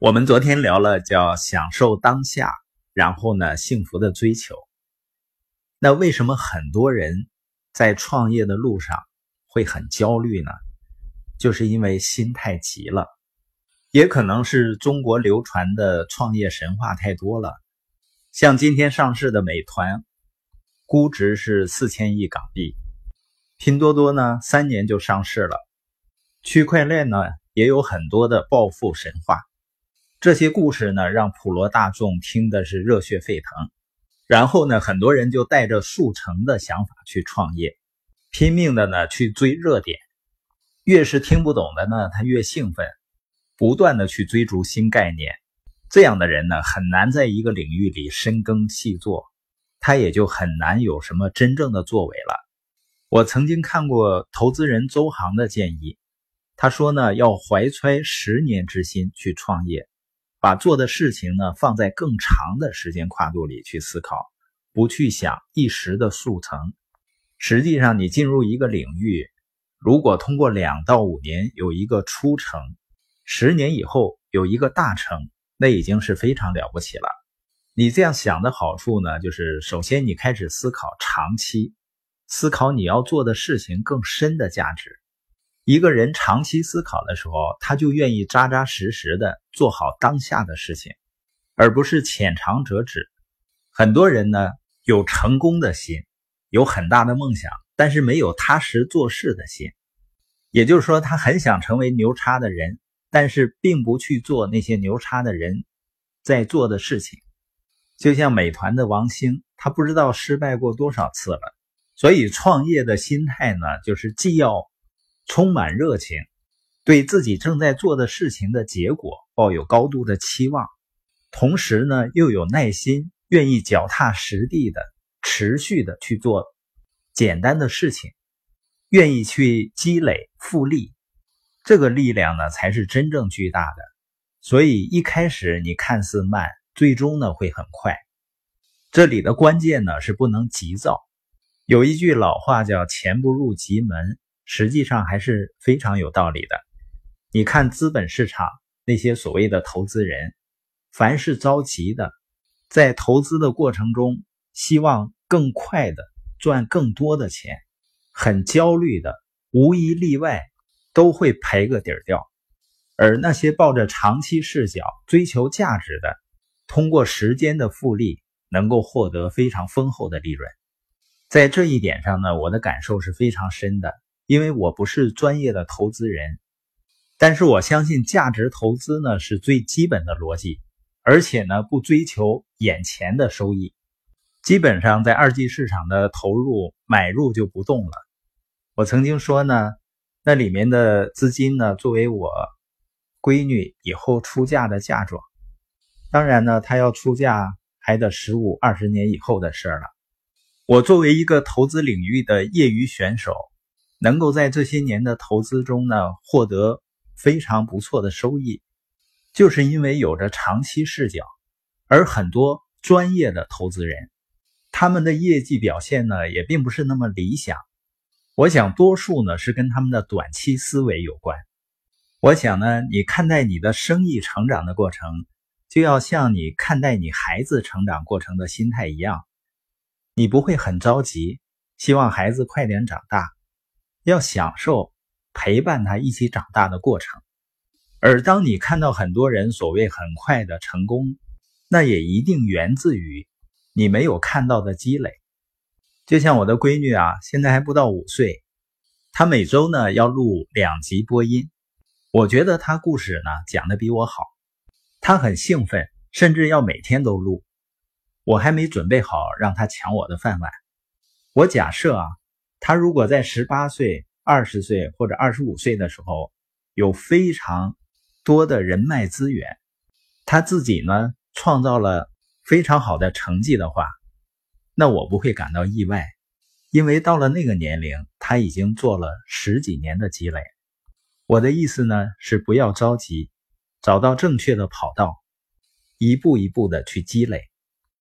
我们昨天聊了叫享受当下，然后呢幸福的追求。那为什么很多人在创业的路上会很焦虑呢？就是因为心太急了，也可能是中国流传的创业神话太多了。像今天上市的美团，估值是四千亿港币；拼多多呢，三年就上市了；区块链呢，也有很多的暴富神话。这些故事呢，让普罗大众听的是热血沸腾，然后呢，很多人就带着速成的想法去创业，拼命的呢去追热点。越是听不懂的呢，他越兴奋，不断的去追逐新概念。这样的人呢，很难在一个领域里深耕细作，他也就很难有什么真正的作为了。我曾经看过投资人周航的建议，他说呢，要怀揣十年之心去创业。把做的事情呢放在更长的时间跨度里去思考，不去想一时的速成。实际上，你进入一个领域，如果通过两到五年有一个初成，十年以后有一个大成，那已经是非常了不起了。你这样想的好处呢，就是首先你开始思考长期，思考你要做的事情更深的价值。一个人长期思考的时候，他就愿意扎扎实实的做好当下的事情，而不是浅尝辄止。很多人呢有成功的心，有很大的梦想，但是没有踏实做事的心。也就是说，他很想成为牛叉的人，但是并不去做那些牛叉的人在做的事情。就像美团的王兴，他不知道失败过多少次了。所以，创业的心态呢，就是既要。充满热情，对自己正在做的事情的结果抱有高度的期望，同时呢又有耐心，愿意脚踏实地的持续的去做简单的事情，愿意去积累复利，这个力量呢才是真正巨大的。所以一开始你看似慢，最终呢会很快。这里的关键呢是不能急躁。有一句老话叫“钱不入急门”。实际上还是非常有道理的。你看资本市场那些所谓的投资人，凡是着急的，在投资的过程中希望更快的赚更多的钱，很焦虑的，无一例外都会赔个底儿掉。而那些抱着长期视角追求价值的，通过时间的复利，能够获得非常丰厚的利润。在这一点上呢，我的感受是非常深的。因为我不是专业的投资人，但是我相信价值投资呢是最基本的逻辑，而且呢不追求眼前的收益，基本上在二级市场的投入买入就不动了。我曾经说呢，那里面的资金呢作为我闺女以后出嫁的嫁妆，当然呢她要出嫁还得十五二十年以后的事了。我作为一个投资领域的业余选手。能够在这些年的投资中呢，获得非常不错的收益，就是因为有着长期视角。而很多专业的投资人，他们的业绩表现呢，也并不是那么理想。我想，多数呢是跟他们的短期思维有关。我想呢，你看待你的生意成长的过程，就要像你看待你孩子成长过程的心态一样，你不会很着急，希望孩子快点长大。要享受陪伴他一起长大的过程，而当你看到很多人所谓很快的成功，那也一定源自于你没有看到的积累。就像我的闺女啊，现在还不到五岁，她每周呢要录两集播音，我觉得她故事呢讲的比我好，她很兴奋，甚至要每天都录。我还没准备好让她抢我的饭碗，我假设啊。他如果在十八岁、二十岁或者二十五岁的时候有非常多的人脉资源，他自己呢创造了非常好的成绩的话，那我不会感到意外，因为到了那个年龄，他已经做了十几年的积累。我的意思呢是不要着急，找到正确的跑道，一步一步的去积累。